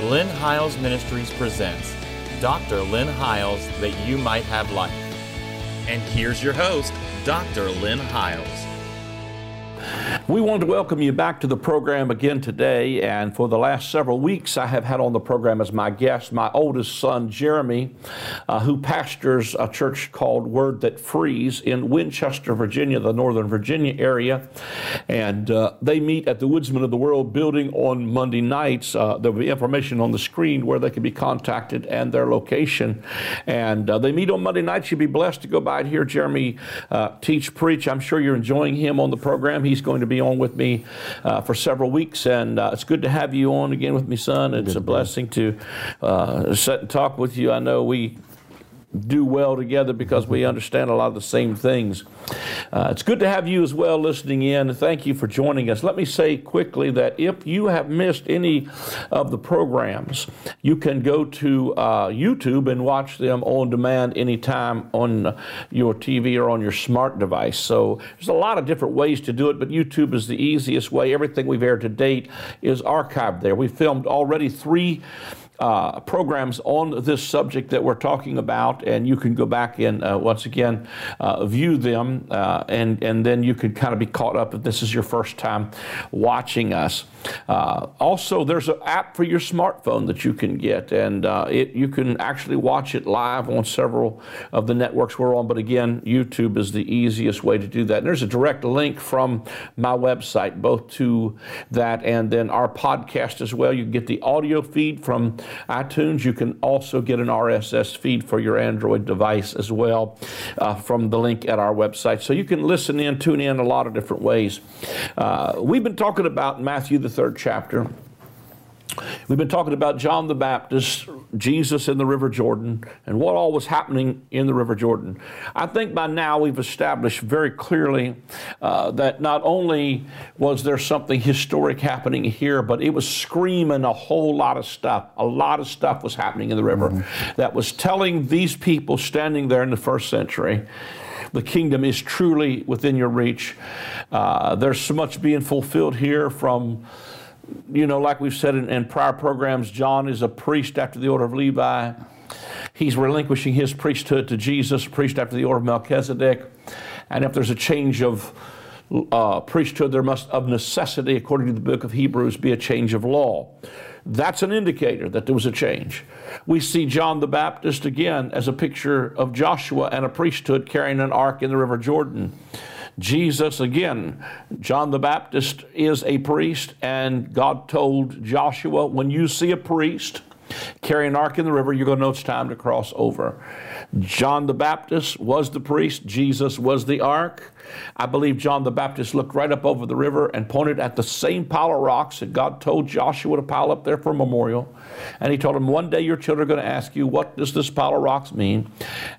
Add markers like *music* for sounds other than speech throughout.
Lynn Hiles Ministries presents Dr. Lynn Hiles That You Might Have Life. And here's your host, Dr. Lynn Hiles. We want to welcome you back to the program again today. And for the last several weeks, I have had on the program as my guest my oldest son, Jeremy, uh, who pastors a church called Word That Frees in Winchester, Virginia, the Northern Virginia area. And uh, they meet at the Woodsman of the World building on Monday nights. Uh, there'll be information on the screen where they can be contacted and their location. And uh, they meet on Monday nights. You'll be blessed to go by and hear Jeremy uh, teach, preach. I'm sure you're enjoying him on the program. He's going to be on with me uh, for several weeks, and uh, it's good to have you on again with me, son. It's good a blessing to uh, sit and talk with you. I know we do well together because we understand a lot of the same things. Uh, it's good to have you as well listening in. Thank you for joining us. Let me say quickly that if you have missed any of the programs, you can go to uh, YouTube and watch them on demand anytime on your TV or on your smart device. So there's a lot of different ways to do it, but YouTube is the easiest way. Everything we've aired to date is archived there. We filmed already three uh, programs on this subject that we're talking about, and you can go back and uh, once again uh, view them, uh, and and then you can kind of be caught up if this is your first time watching us. Uh, also, there's an app for your smartphone that you can get, and uh, it you can actually watch it live on several of the networks we're on. But again, YouTube is the easiest way to do that. And there's a direct link from my website both to that and then our podcast as well. You can get the audio feed from iTunes. You can also get an RSS feed for your Android device as well uh, from the link at our website. So you can listen in, tune in a lot of different ways. Uh, we've been talking about Matthew, the third chapter. We've been talking about John the Baptist, Jesus in the River Jordan, and what all was happening in the River Jordan. I think by now we've established very clearly uh, that not only was there something historic happening here, but it was screaming a whole lot of stuff. A lot of stuff was happening in the river mm-hmm. that was telling these people standing there in the first century the kingdom is truly within your reach. Uh, there's so much being fulfilled here from you know, like we've said in, in, prior programs, John is a priest after the order of Levi. He's relinquishing his priesthood to Jesus, a priest after the order of Melchizedek. And if there's a change of uh, priesthood, there must, of necessity, according to the book of Hebrews, be a change of law. That's an indicator that there was a change. We see John the Baptist again as a picture of Joshua and a priesthood carrying an ark in the River Jordan. Jesus, again, John the Baptist is a priest, and God told Joshua, when you see a priest carry an ark in the river, you're going to know it's time to cross over. John the Baptist was the priest, Jesus was the ark. I believe John the Baptist looked right up over the river and pointed at the same pile of rocks that God told Joshua to pile up there for a memorial. And he told him, One day your children are going to ask you, What does this pile of rocks mean?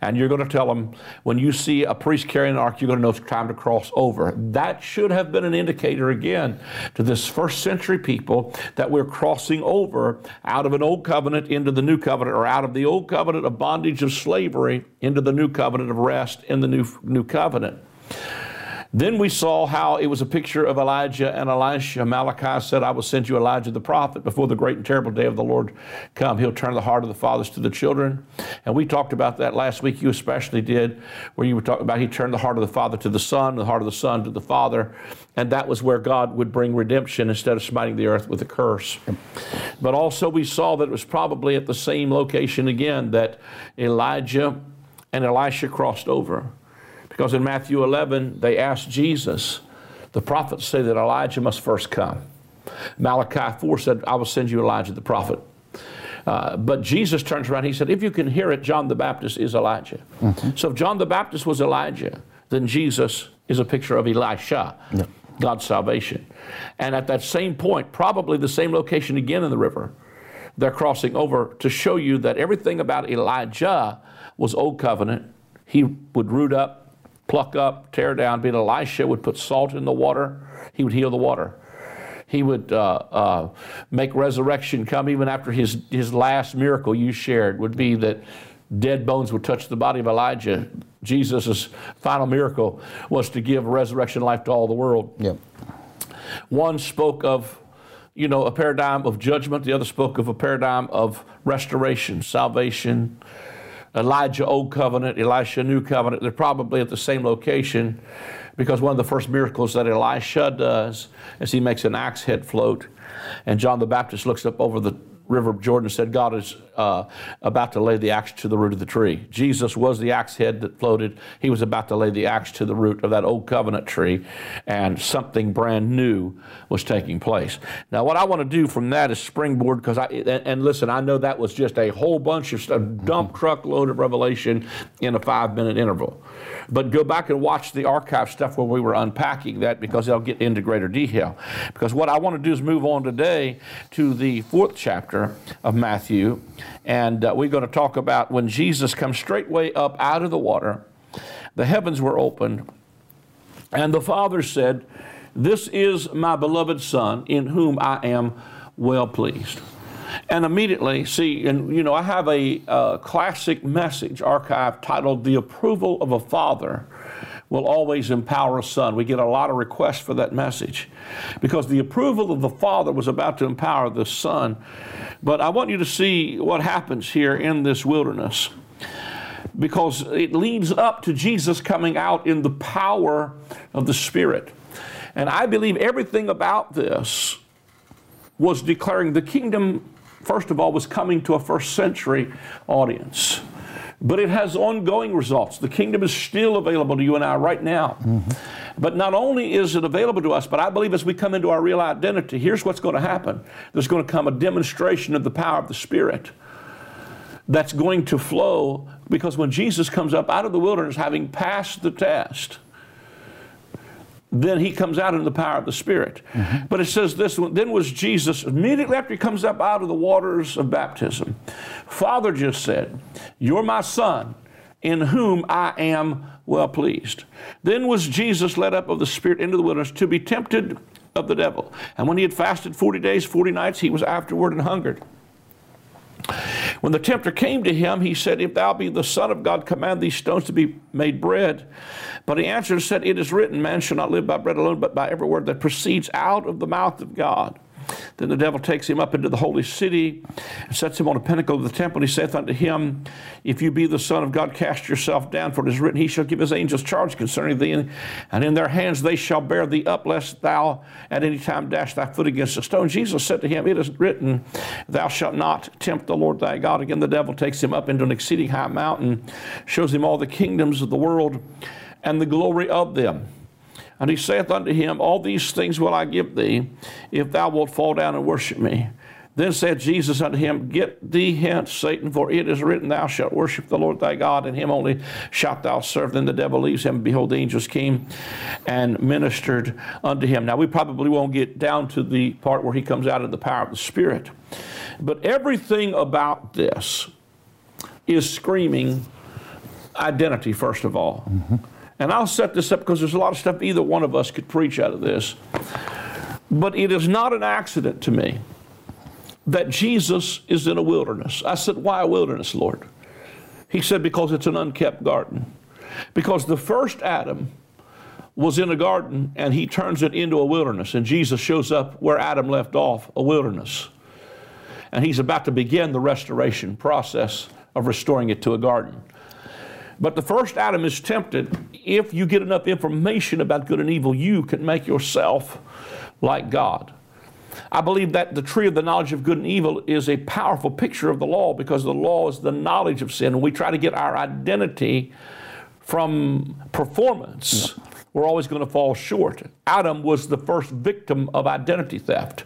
And you're going to tell them, When you see a priest carrying an ark, you're going to know it's time to cross over. That should have been an indicator again to this first century people that we're crossing over out of an old covenant into the new covenant, or out of the old covenant of bondage of slavery into the new covenant of rest in the new, new covenant. Then we saw how it was a picture of Elijah and Elisha. Malachi said, I will send you Elijah the prophet before the great and terrible day of the Lord come. He'll turn the heart of the fathers to the children. And we talked about that last week. You especially did, where you were talking about he turned the heart of the father to the son, the heart of the son to the father. And that was where God would bring redemption instead of smiting the earth with a curse. But also we saw that it was probably at the same location again that Elijah and Elisha crossed over. Because in Matthew 11, they asked Jesus, the prophets say that Elijah must first come. Malachi 4 said, I will send you Elijah the prophet. Uh, but Jesus turns around, he said, If you can hear it, John the Baptist is Elijah. Mm-hmm. So if John the Baptist was Elijah, then Jesus is a picture of Elisha. God's salvation. And at that same point, probably the same location again in the river, they're crossing over to show you that everything about Elijah was old covenant. He would root up, pluck up, tear down. But Elisha would put salt in the water, he would heal the water. He would uh, uh, make resurrection come even after his, his last miracle you shared, would be that dead bones would touch the body of Elijah. Jesus' final miracle was to give resurrection life to all the world. Yep. One spoke of you know, a paradigm of judgment. The other spoke of a paradigm of restoration, salvation. Elijah, Old Covenant, Elisha, New Covenant. They're probably at the same location because one of the first miracles that Elisha does is he makes an axe head float. And John the Baptist looks up over the river of Jordan said, God is uh, about to lay the axe to the root of the tree. Jesus was the axe head that floated. He was about to lay the axe to the root of that old covenant tree, and something brand new was taking place. Now, what I want to do from that is springboard because I, and, and, listen, I know that was just a whole bunch of stuff, dump truck load of revelation in a five minute interval. But go back and watch the archive stuff where we were unpacking that because they'll get into greater detail. Because what I want to do is move on today to the fourth chapter of Matthew. And uh, we're going to talk about when Jesus comes straightway up out of the water, the heavens were opened, and the Father said, This is my beloved Son, in whom I am well pleased. And immediately, see, and you know, I have a uh, classic message archive titled The Approval of a Father will always empower a son. We get a lot of requests for that message because the approval of the Father was about to empower the Son. But I want you to see what happens here in this wilderness because it leads up to Jesus coming out in the power of the Spirit. And I believe everything about this was declaring the kingdom first of all, was coming to a first century audience. But it has ongoing results. The kingdom is still available to you and I right now. Mm-hmm. But not only is it available to us, but I believe as we come into our real identity, here's what's going to happen there's going to come a demonstration of the power of the Spirit that's going to flow because when Jesus comes up out of the wilderness, having passed the test, then he comes out in the power of the Spirit. Mm-hmm. But it says this one, then was Jesus, immediately after he comes up out of the waters of baptism, Father just said, You're my son, in whom I am well pleased. Then was Jesus led up of the Spirit into the wilderness to be tempted of the devil. And when he had fasted 40 days, 40 nights, he was afterward and hungered. When the tempter came to him, he said, If thou be the Son of God, command these stones to be made bread. But he answered and said, It is written, Man shall not live by bread alone, but by every word that proceeds out of the mouth of God. Then the devil takes him up into the holy city and sets him on a pinnacle of the temple. And he saith unto him, If you be the Son of God, cast yourself down, for it is written, He shall give His angels charge concerning thee, and in their hands they shall bear thee up, lest thou at any time dash thy foot against a stone. Jesus said to him, It is written, Thou shalt not tempt the Lord thy God. Again, the devil takes him up into an exceeding high mountain, shows him all the kingdoms of the world and the glory of them and he saith unto him, All these things will I give thee, if thou wilt fall down and worship me. Then said Jesus unto him, Get thee hence, Satan, for it is written, Thou shalt worship the Lord thy God, and him only shalt thou serve. Then the devil leaves him. Behold, the angels came and ministered unto him. Now, we probably won't get down to the part where he comes out of the power of the Spirit. But everything about this is screaming identity, first of all. Mm-hmm. And I'll set this up because there's a lot of stuff either one of us could preach out of this. But it is not an accident to me that Jesus is in a wilderness. I said, Why a wilderness, Lord? He said, Because it's an unkept garden. Because the first Adam was in a garden and he turns it into a wilderness. And Jesus shows up where Adam left off, a wilderness. And he's about to begin the restoration process of restoring it to a garden. But the first Adam is tempted. If you get enough information about good and evil, you can make yourself like God. I believe that the tree of the knowledge of good and evil is a powerful picture of the law because the law is the knowledge of sin. And we try to get our identity from performance. We're always going to fall short. Adam was the first victim of identity theft.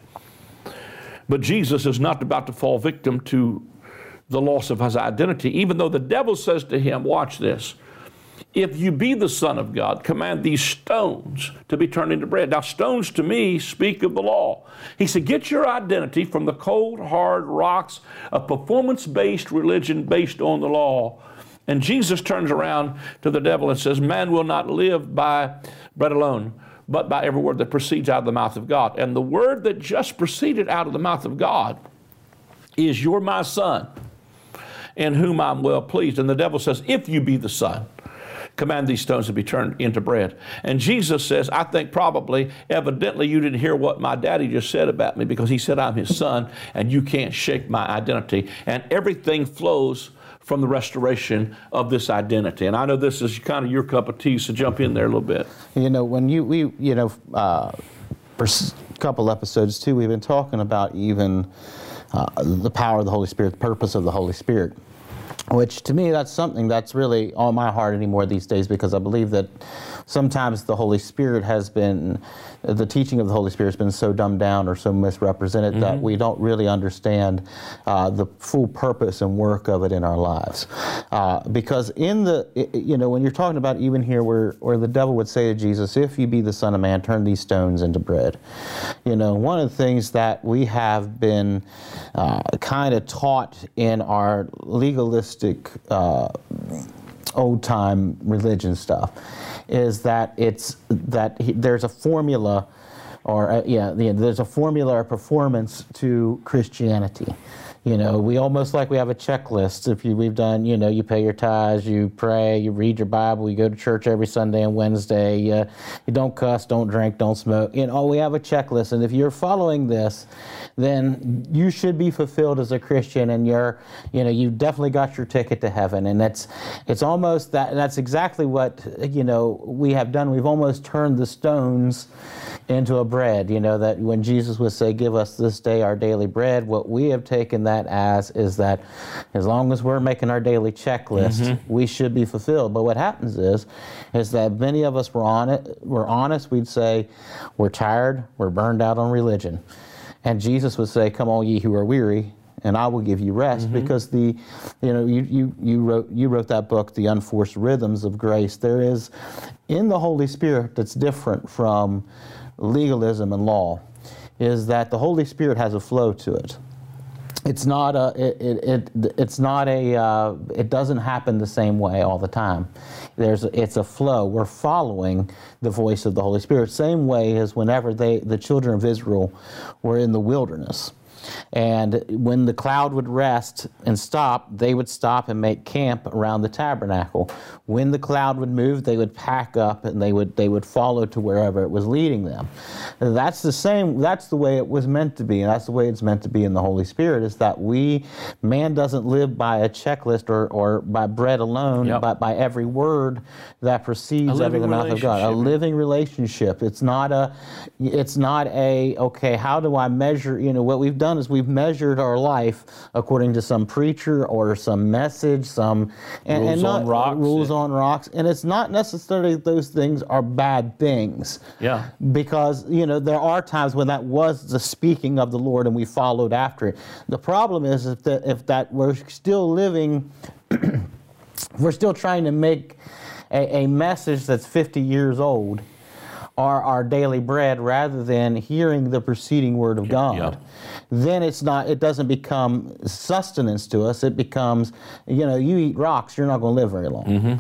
But Jesus is not about to fall victim to the loss of his identity, even though the devil says to him, Watch this. If you be the Son of God, command these stones to be turned into bread. Now, stones to me speak of the law. He said, Get your identity from the cold, hard rocks of performance based religion based on the law. And Jesus turns around to the devil and says, Man will not live by bread alone, but by every word that proceeds out of the mouth of God. And the word that just proceeded out of the mouth of God is, You're my son in whom I'm well pleased. And the devil says, If you be the Son, command these stones to be turned into bread. And Jesus says, I think probably, evidently, you didn't hear what my daddy just said about me because he said I'm his son and you can't shake my identity. And everything flows from the restoration of this identity. And I know this is kind of your cup of tea, so jump in there a little bit. You know, when you, we, you know, uh, for a couple episodes too, we've been talking about even uh, the power of the Holy Spirit, the purpose of the Holy Spirit which to me that's something that's really on my heart anymore these days because I believe that sometimes the Holy Spirit has been the teaching of the Holy Spirit has been so dumbed down or so misrepresented mm-hmm. that we don't really understand uh, the full purpose and work of it in our lives. Uh, because in the, you know, when you're talking about even here where, where the devil would say to Jesus, if you be the Son of Man, turn these stones into bread. You know, one of the things that we have been uh, kind of taught in our legalistic uh, old time religion stuff is that it's that he, there's a formula or uh, yeah, there's a formula or performance to Christianity. You know, we almost like we have a checklist. If you, we've done, you know, you pay your tithes, you pray, you read your Bible, you go to church every Sunday and Wednesday, you, you don't cuss, don't drink, don't smoke. You know, we have a checklist. And if you're following this, then you should be fulfilled as a Christian and you're, you know, you've definitely got your ticket to heaven. And that's, it's almost that, and that's exactly what, you know, we have done. We've almost turned the stones into a bread, you know, that when Jesus would say, Give us this day our daily bread, what we have taken that as is that as long as we're making our daily checklist, mm-hmm. we should be fulfilled. But what happens is, is that many of us were on it, we're honest, we'd say, We're tired, we're burned out on religion. And Jesus would say, Come all ye who are weary, and I will give you rest mm-hmm. because the you know you, you you wrote you wrote that book the unforced rhythms of grace there is in the Holy Spirit that's different from legalism and law is that the Holy Spirit has a flow to it. It's not a, it, it, it it's not a, uh, it doesn't happen the same way all the time. There's, it's a flow. We're following the voice of the Holy Spirit, same way as whenever they, the children of Israel were in the wilderness and when the cloud would rest and stop, they would stop and make camp around the tabernacle. When the cloud would move, they would pack up and they would they would follow to wherever it was leading them. And that's the same. That's the way it was meant to be, and that's the way it's meant to be in the Holy Spirit. Is that we man doesn't live by a checklist or, or by bread alone, yep. but by every word that proceeds out of the mouth of God. A living relationship. It's not a. It's not a okay. How do I measure? You know what we've done done is we've measured our life according to some preacher or some message, some and, rules and not, on rocks. Rules yeah. on rocks, and it's not necessarily those things are bad things. Yeah. Because you know there are times when that was the speaking of the Lord, and we followed after it. The problem is if that if that we're still living, *clears throat* we're still trying to make a, a message that's 50 years old are our daily bread rather than hearing the preceding word of God. Yeah. Then it's not it doesn't become sustenance to us. It becomes, you know, you eat rocks, you're not going to live very long. Mm-hmm.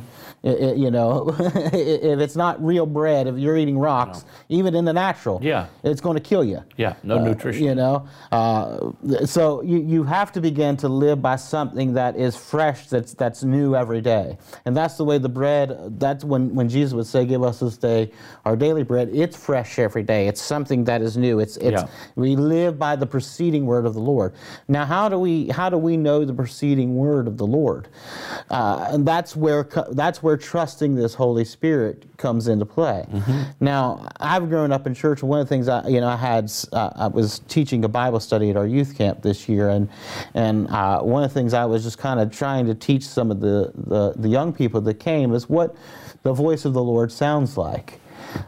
It, it, you know, *laughs* if it's not real bread, if you're eating rocks, no. even in the natural, yeah, it's going to kill you. Yeah, no uh, nutrition. You know, uh, so you, you have to begin to live by something that is fresh, that's that's new every day, and that's the way the bread. That's when when Jesus would say, "Give us this day our daily bread." It's fresh every day. It's something that is new. It's it's yeah. we live by the preceding word of the Lord. Now, how do we how do we know the preceding word of the Lord? Uh, and that's where that's where trusting this Holy Spirit comes into play. Mm-hmm. Now, I've grown up in church, and one of the things I, you know, I had, uh, I was teaching a Bible study at our youth camp this year, and and uh, one of the things I was just kind of trying to teach some of the, the, the young people that came is what the voice of the Lord sounds like.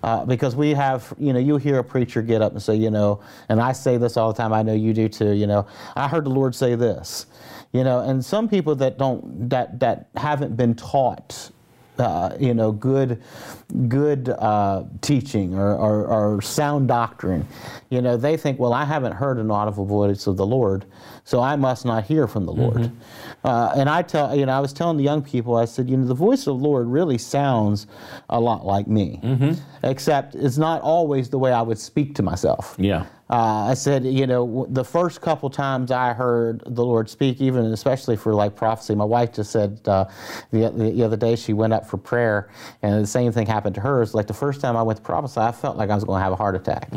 Uh, because we have, you know, you hear a preacher get up and say, you know, and I say this all the time, I know you do too, you know, I heard the Lord say this, you know, and some people that don't, that, that haven't been taught uh, you know, good, good uh, teaching or, or, or, sound doctrine. You know, they think, well, I haven't heard an audible voice of the Lord, so I must not hear from the Lord. Mm-hmm. Uh, and I tell, you know, I was telling the young people, I said, you know, the voice of the Lord really sounds a lot like me, mm-hmm. except it's not always the way I would speak to myself. Yeah. uh, I said, you know, the first couple times I heard the Lord speak, even especially for like prophecy, my wife just said uh, the, the, the other day she went up for prayer, and the same thing happened to her. It's like the first time I went to prophesy, I felt like I was going to have a heart attack.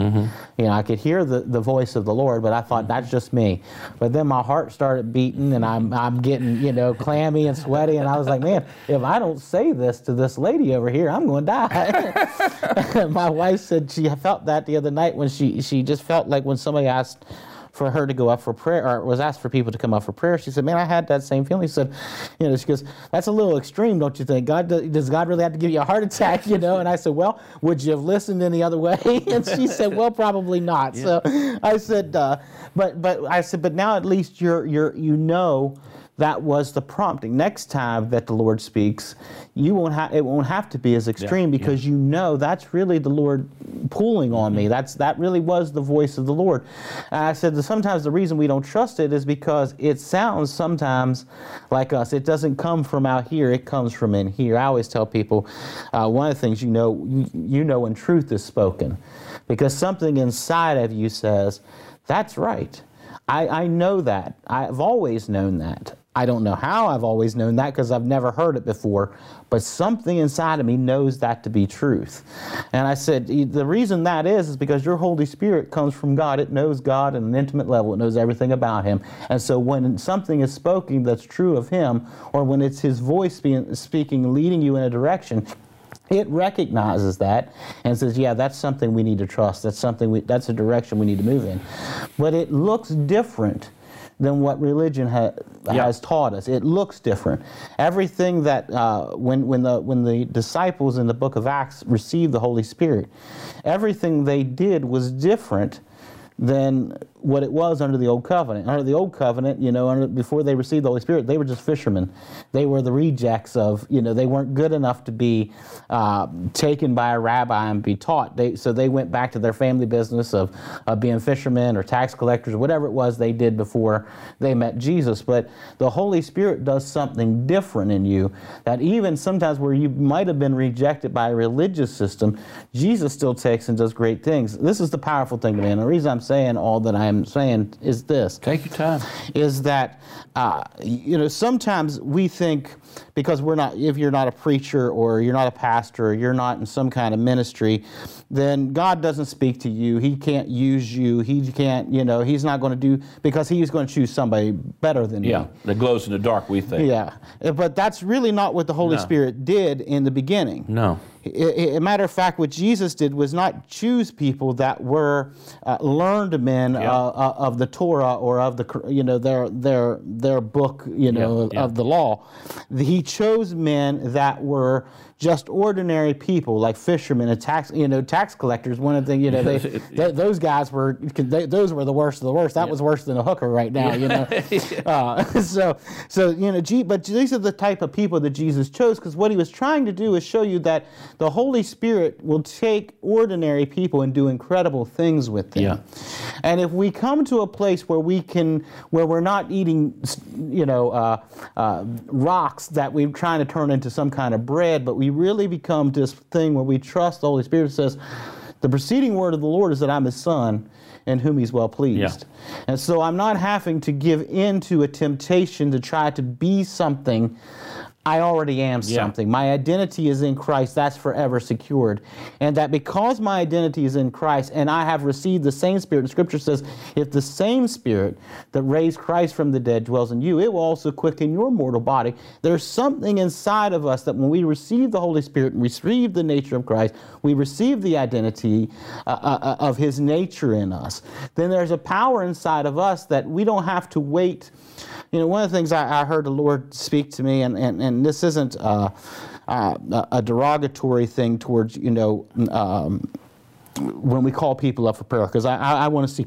You know, I could hear the, the voice of the Lord, but I thought that's just me. But then my heart started beating, and I'm I'm getting you know clammy and sweaty, and I was like, man, if I don't say this to this lady over here, I'm going to die. *laughs* my wife said she felt that the other night when she she just felt like when somebody asked for her to go up for prayer or was asked for people to come up for prayer she said man i had that same feeling. She said you know she goes that's a little extreme don't you think? God does, does god really have to give you a heart attack you know? And i said well would you have listened any other way? *laughs* And she said well probably not. So i said uh, but but i said but now at least you're you're you know that was the prompting. Next time that the Lord speaks, you won't have it won't have to be as extreme because you know that's really the Lord pulling on me. That's that really was the voice of the Lord. And I said that sometimes the reason we don't trust it is because it sounds sometimes like us. It doesn't come from out here. It comes from in here. I always tell people uh, one of the things you know you, you know when truth is spoken because something inside of you says that's right. I, I know that. I've always known that. I don't know how I've always known that because I've never heard it before, but something inside of me knows that to be truth. And I said, the reason that is, is because your Holy Spirit comes from God. It knows God at an intimate level, it knows everything about Him. And so when something is spoken that's true of Him, or when it's His voice being, speaking, leading you in a direction, it recognizes that and says, "Yeah, that's something we need to trust. That's something we, that's a direction we need to move in." But it looks different than what religion ha- Yeah. has taught us. It looks different. Everything that uh, when when the when the disciples in the book of Acts received the Holy Spirit, everything they did was different than what it was under the old covenant. Under the old covenant, you know, under, before they received the Holy Spirit, they were just fishermen. They were the rejects of, you know, they weren't good enough to be uh, taken by a rabbi and be taught. They, so they went back to their family business of, of being fishermen or tax collectors or whatever it was they did before they met Jesus. But the Holy Spirit does something different in you that even sometimes where you might have been rejected by a religious system, Jesus still takes and does great things. This is the powerful thing to me. And the reason I'm saying all that I'm saying is this Take your time. is that uh, you know sometimes we think because we're not if you're not a preacher or you're not a pastor or you're not in some kind of ministry then god doesn't speak to you he can't use you he can't you know he's not going to do because he's going to choose somebody better than you. Yeah, you that glows in the dark, we think. yeah but that's really not what the holy No. spirit did in the beginning No. A matter of fact, what Jesus did was not choose people that were uh, learned men Yeah. uh, uh, of the Torah or of the you know their their their book you know Yeah, of- yeah. of the law. He chose men that were just ordinary people, like fishermen and tax you know tax collectors. One of the you know they, *laughs* th- those guys were they, those were the worst of the worst. That was worse than a hooker right now. You know, *laughs* uh, *laughs* so so you know, but these are the type of people that Jesus chose because what he was trying to do is show you that the Holy Spirit will take ordinary people and do incredible things with them. Yeah. And if we come to a place where we can, where we're not eating, you know, uh, uh, rocks that we're trying to turn into some kind of bread, but we really become this thing where we trust the Holy Spirit says, the preceding word of the Lord is that I'm his son in whom he's well pleased. Yeah. And so I'm not having to give in to a temptation to try to be something. I already am Yeah. something. My identity is in Christ. That's forever secured. And that because my identity is in Christ and I have received the same Spirit, and scripture says, if the same Spirit that raised Christ from the dead dwells in you, it will also quicken your mortal body. There's something inside of us that when we receive the Holy Spirit and receive the nature of Christ, we receive the identity uh, uh, of His nature in us. Then there's a power inside of us that we don't have to wait. You know, one of the things I, I heard the Lord speak to me, and, and, and this isn't uh, uh, a a derogatory thing towards, you know, um, when we call people up for prayer, because I, I, I want to see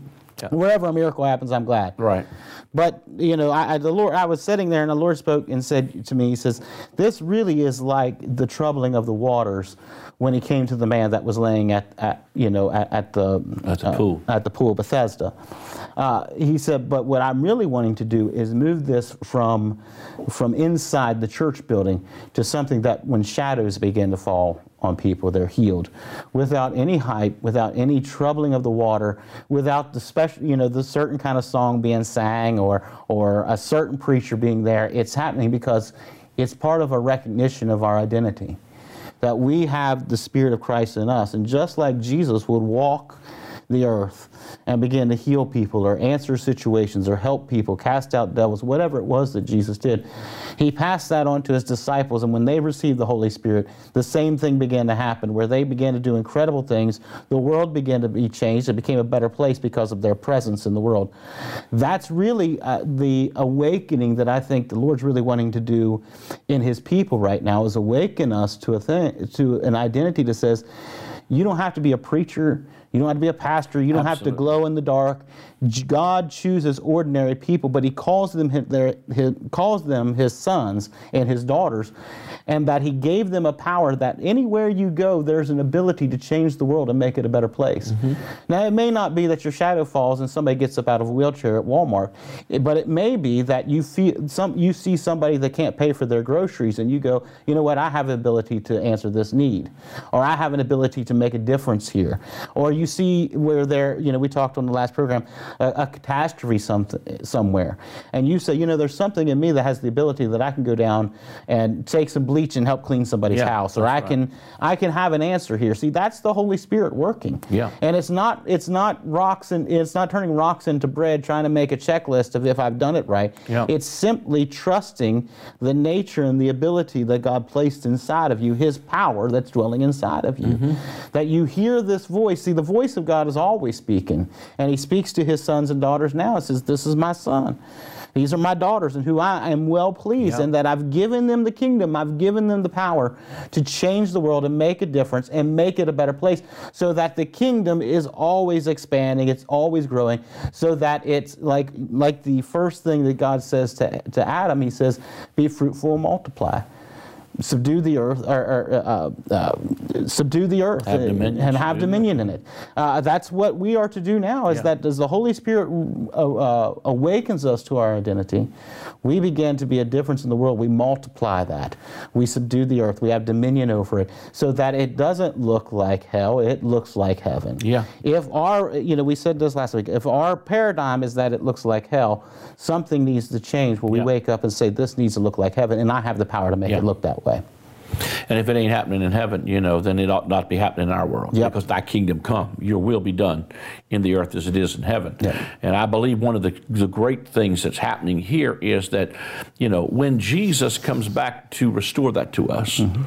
wherever a miracle happens, I'm glad. Right. But you know, I, I, the Lord, I was sitting there, and the Lord spoke and said to me, He says, "This really is like the troubling of the waters when He came to the man that was laying at, at you know, at, at the At the pool. at the pool of Bethesda." Uh, he said, "But what I'm really wanting to do is move this from from inside the church building to something that, when shadows begin to fall, on people, they're healed without any hype, without any troubling of the water, without the special, you know, the certain kind of song being sang or, or a certain preacher being there. It's happening because it's part of a recognition of our identity. That we have the Spirit of Christ in us. And just like Jesus would walk the earth and begin to heal people or answer situations or help people, cast out devils, whatever it was that Jesus did. He passed that on to his disciples, and when they received the Holy Spirit, the same thing began to happen where they began to do incredible things. The world began to be changed. It became a better place because of their presence in the world. That's really uh, the awakening that I think the Lord's really wanting to do in his people right now is awaken us to a thing, to an identity that says, you don't have to be a preacher. You don't have to be a pastor. You don't Absolutely. have to glow in the dark. God chooses ordinary people, but He calls them his, their, his, calls them His sons and His daughters, and that He gave them a power that anywhere you go, there's an ability to change the world and make it a better place. Mm-hmm. Now, it may not be that your shadow falls and somebody gets up out of a wheelchair at Walmart, but it may be that you feel some you see somebody that can't pay for their groceries, and you go, you know what? I have the ability to answer this need, or I have an ability to make a difference here, or you see where there, you know, we talked on the last program a, a catastrophe some, somewhere, and you say, you know, there's something in me that has the ability that I can go down and take some bleach and help clean somebody's yeah, house, or I right. can I can have an answer here. See, that's the Holy Spirit working. Yeah. And it's not it's not rocks and it's not turning rocks into bread, trying to make a checklist of if I've done it right. Yeah. It's simply trusting the nature and the ability that God placed inside of you, His power that's dwelling inside of you. Mm-hmm. That you hear this voice. See, the voice of God is always speaking, and He speaks to His sons and daughters now. It says, This is my son. These are my daughters and who I am well pleased, yep. and that I've given them the kingdom, I've given them the power to change the world and make a difference and make it a better place so that the kingdom is always expanding, it's always growing, so that it's like like the first thing that God says to, to Adam, he says, Be fruitful and multiply subdue the earth, or, or uh, uh, subdue the earth have and, and, have dominion in it. Uh, that's what we are to do now. Is yeah. that as the Holy Spirit uh, uh, awakens us to our identity, we begin to be a difference in the world. We multiply that. We subdue the earth. We have dominion over it, so that it doesn't look like hell. It looks like heaven. Yeah. If our, you know, we said this last week. If our paradigm is that it looks like hell, something needs to change. Where we yeah. wake up and say, "This needs to look like heaven," and I have the power to make yeah. it look that way way. And if it ain't happening in heaven, you know, then it ought not be happening in our world. Yep. Because thy kingdom come, your will be done in the earth as it is in heaven. Yep. And I believe one of the, the great things that's happening here is that, you know, when Jesus comes back to restore that to us, mm-hmm.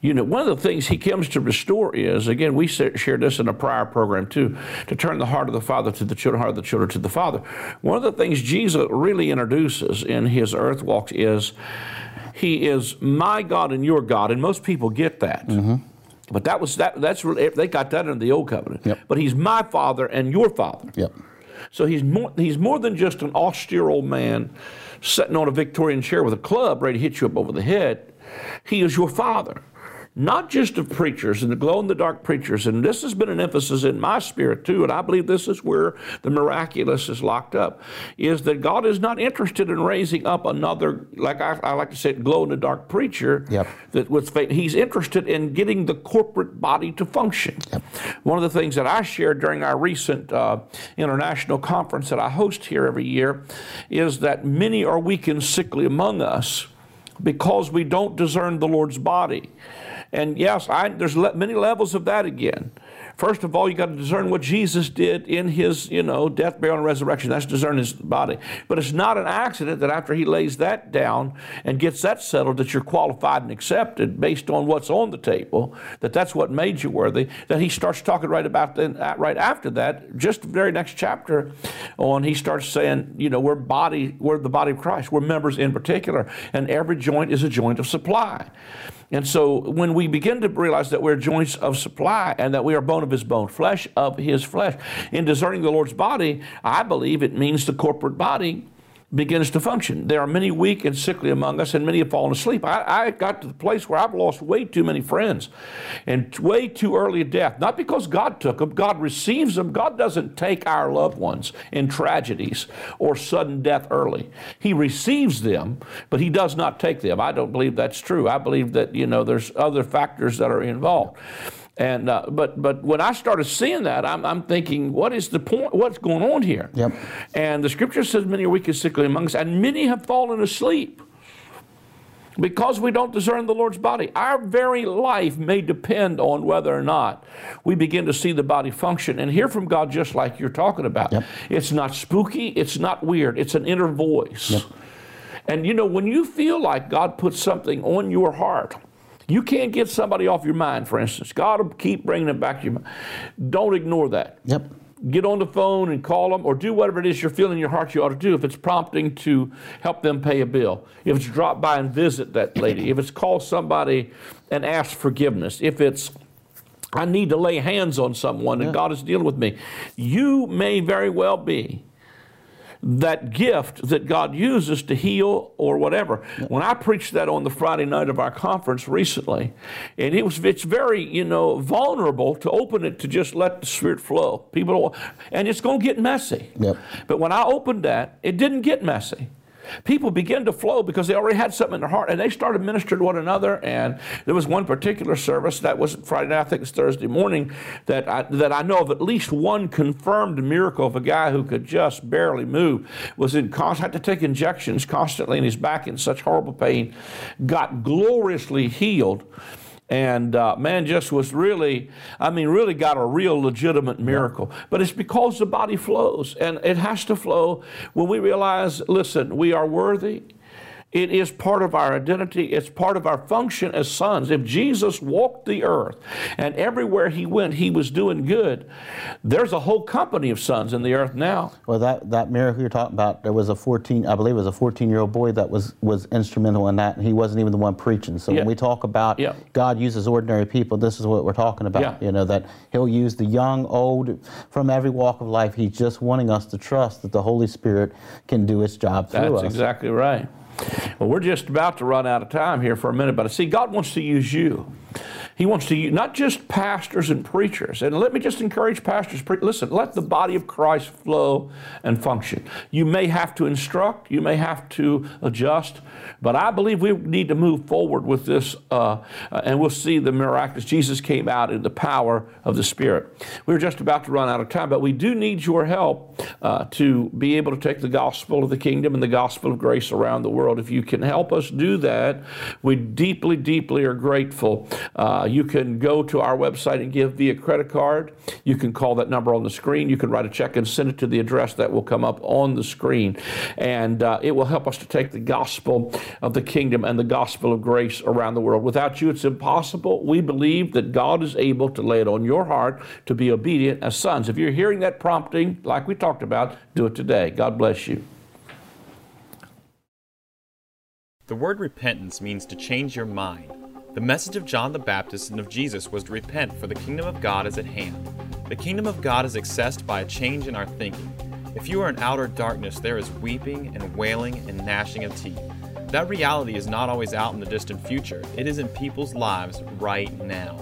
you know, one of the things he comes to restore is, again, we shared this in a prior program too, to turn the heart of the father to the children, heart of the children to the father. One of the things Jesus really introduces in his earth walks is he is my God and your God, and most people get that. Mm-hmm. But that was that. That's they got that in the old covenant. Yep. But he's my father and your father. Yep. So he's more he's more than just an austere old man sitting on a Victorian chair with a club ready to hit you up over the head. He is your father not just of preachers and the glow in the dark preachers, and this has been an emphasis in my spirit too, and I believe this is where the miraculous is locked up, is that God is not interested in raising up another, like I, I like to say, glow in the dark preacher. Yep. That with faith, He's interested in getting the corporate body to function. Yep. One of the things that I shared during our recent uh, international conference that I host here every year is that many are weak and sickly among us because we don't discern the Lord's body. And yes, I, there's le- many levels of that again. First of all, you got to discern what Jesus did in his, you know, death, burial, and resurrection. That's discern his body. But it's not an accident that after he lays that down and gets that settled, that you're qualified and accepted based on what's on the table. That that's what made you worthy. That he starts talking right about then, uh, right after that, just the very next chapter, on he starts saying, you know, we're body, we're the body of Christ. We're members in particular, and every joint is a joint of supply. And so when we begin to realize that we're joints of supply and that we are bone of his bone, flesh of his flesh, in discerning the Lord's body, I believe it means the corporate body begins to function. There are many weak and sickly among us, and many have fallen asleep. I, I, got to the place where I've lost way too many friends and way too early death. Not because God took them, God receives them. God doesn't take our loved ones in tragedies or sudden death early. He receives them, but He does not take them. I don't believe that's true. I believe that, you know, there's other factors that are involved. And uh, but but when I started seeing that, I'm, I'm thinking, what is the point? What's going on here? Yep. And the scripture says, many are weak and sickly among us, and many have fallen asleep because we don't discern the Lord's body. Our very life may depend on whether or not we begin to see the body function and hear from God just like you're talking about. Yep. It's not spooky, it's not weird, it's an inner voice. Yep. And you know, when you feel like God puts something on your heart, you can't get somebody off your mind, for instance. God will keep bringing them back to your mind. Don't ignore that. Yep. Get on the phone and call them or do whatever it is you're feeling in your heart you ought to do. If it's prompting to help them pay a bill, if it's drop by and visit that lady, if it's call somebody and ask forgiveness, if it's I need to lay hands on someone and God is dealing with me, you may very well be that gift that God uses to heal or whatever. When I preached that on the Friday night of our conference recently, and it was it's very you know vulnerable to open it to just let the Spirit flow. People, and it's going to get messy. Yep. But when I opened that, it didn't get messy people began to flow because they already had something in their heart and they started ministering to one another. And there was one particular service that was Friday night, I think it was Thursday morning, that I, that I know of at least one confirmed miracle of a guy who could just barely move, was in constant, had to take injections constantly in his back in such horrible pain, got gloriously healed and uh, man just was really i mean really got a real legitimate miracle. But it's because the body flows and it has to flow when we realize listen we are worthy it is part of our identity. It's part of our function as sons. If Jesus walked the earth and everywhere he went, he was doing good, there's a whole company of sons in the earth now. Well, that, that miracle you're talking about, there was a 14, I believe it was a 14 year old boy that was, was instrumental in that, and he wasn't even the one preaching. So Yeah. when we talk about Yeah. God uses ordinary people, this is what we're talking about. Yeah. You know, that he'll use the young, old, from every walk of life. He's just wanting us to trust that the Holy Spirit can do its job through That's us. exactly right. Well, we're just about to run out of time here for a minute, but I see, God wants to use you. He wants to not just pastors and preachers. And let me just encourage pastors. Pre- listen, let the body of Christ flow and function. You may have to instruct, you may have to adjust, but I believe we need to move forward with this, uh, uh, and we'll see the miraculous. Jesus came out in the power of the Spirit. We're just about to run out of time, but we do need your help uh, to be able to take the gospel of the kingdom and the gospel of grace around the world. If you can help us do that, we deeply, deeply are grateful. Uh, you can go to our website and give via credit card. You can call that number on the screen. You can write a check and send it to the address that will come up on the screen. And uh, it will help us to take the gospel of the kingdom and the gospel of grace around the world. Without you, it's impossible. We believe that God is able to lay it on your heart to be obedient as sons. If you're hearing that prompting, like we talked about, do it today. God bless you. The word repentance means to change your mind. The message of John the Baptist and of Jesus was to repent, for the kingdom of God is at hand. The kingdom of God is accessed by a change in our thinking. If you are in outer darkness, there is weeping and wailing and gnashing of teeth. That reality is not always out in the distant future, it is in people's lives right now.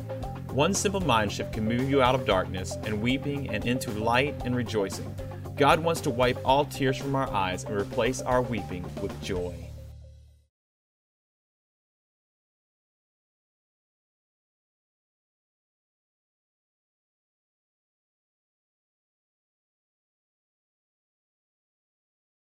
One simple mind shift can move you out of darkness and weeping and into light and rejoicing. God wants to wipe all tears from our eyes and replace our weeping with joy.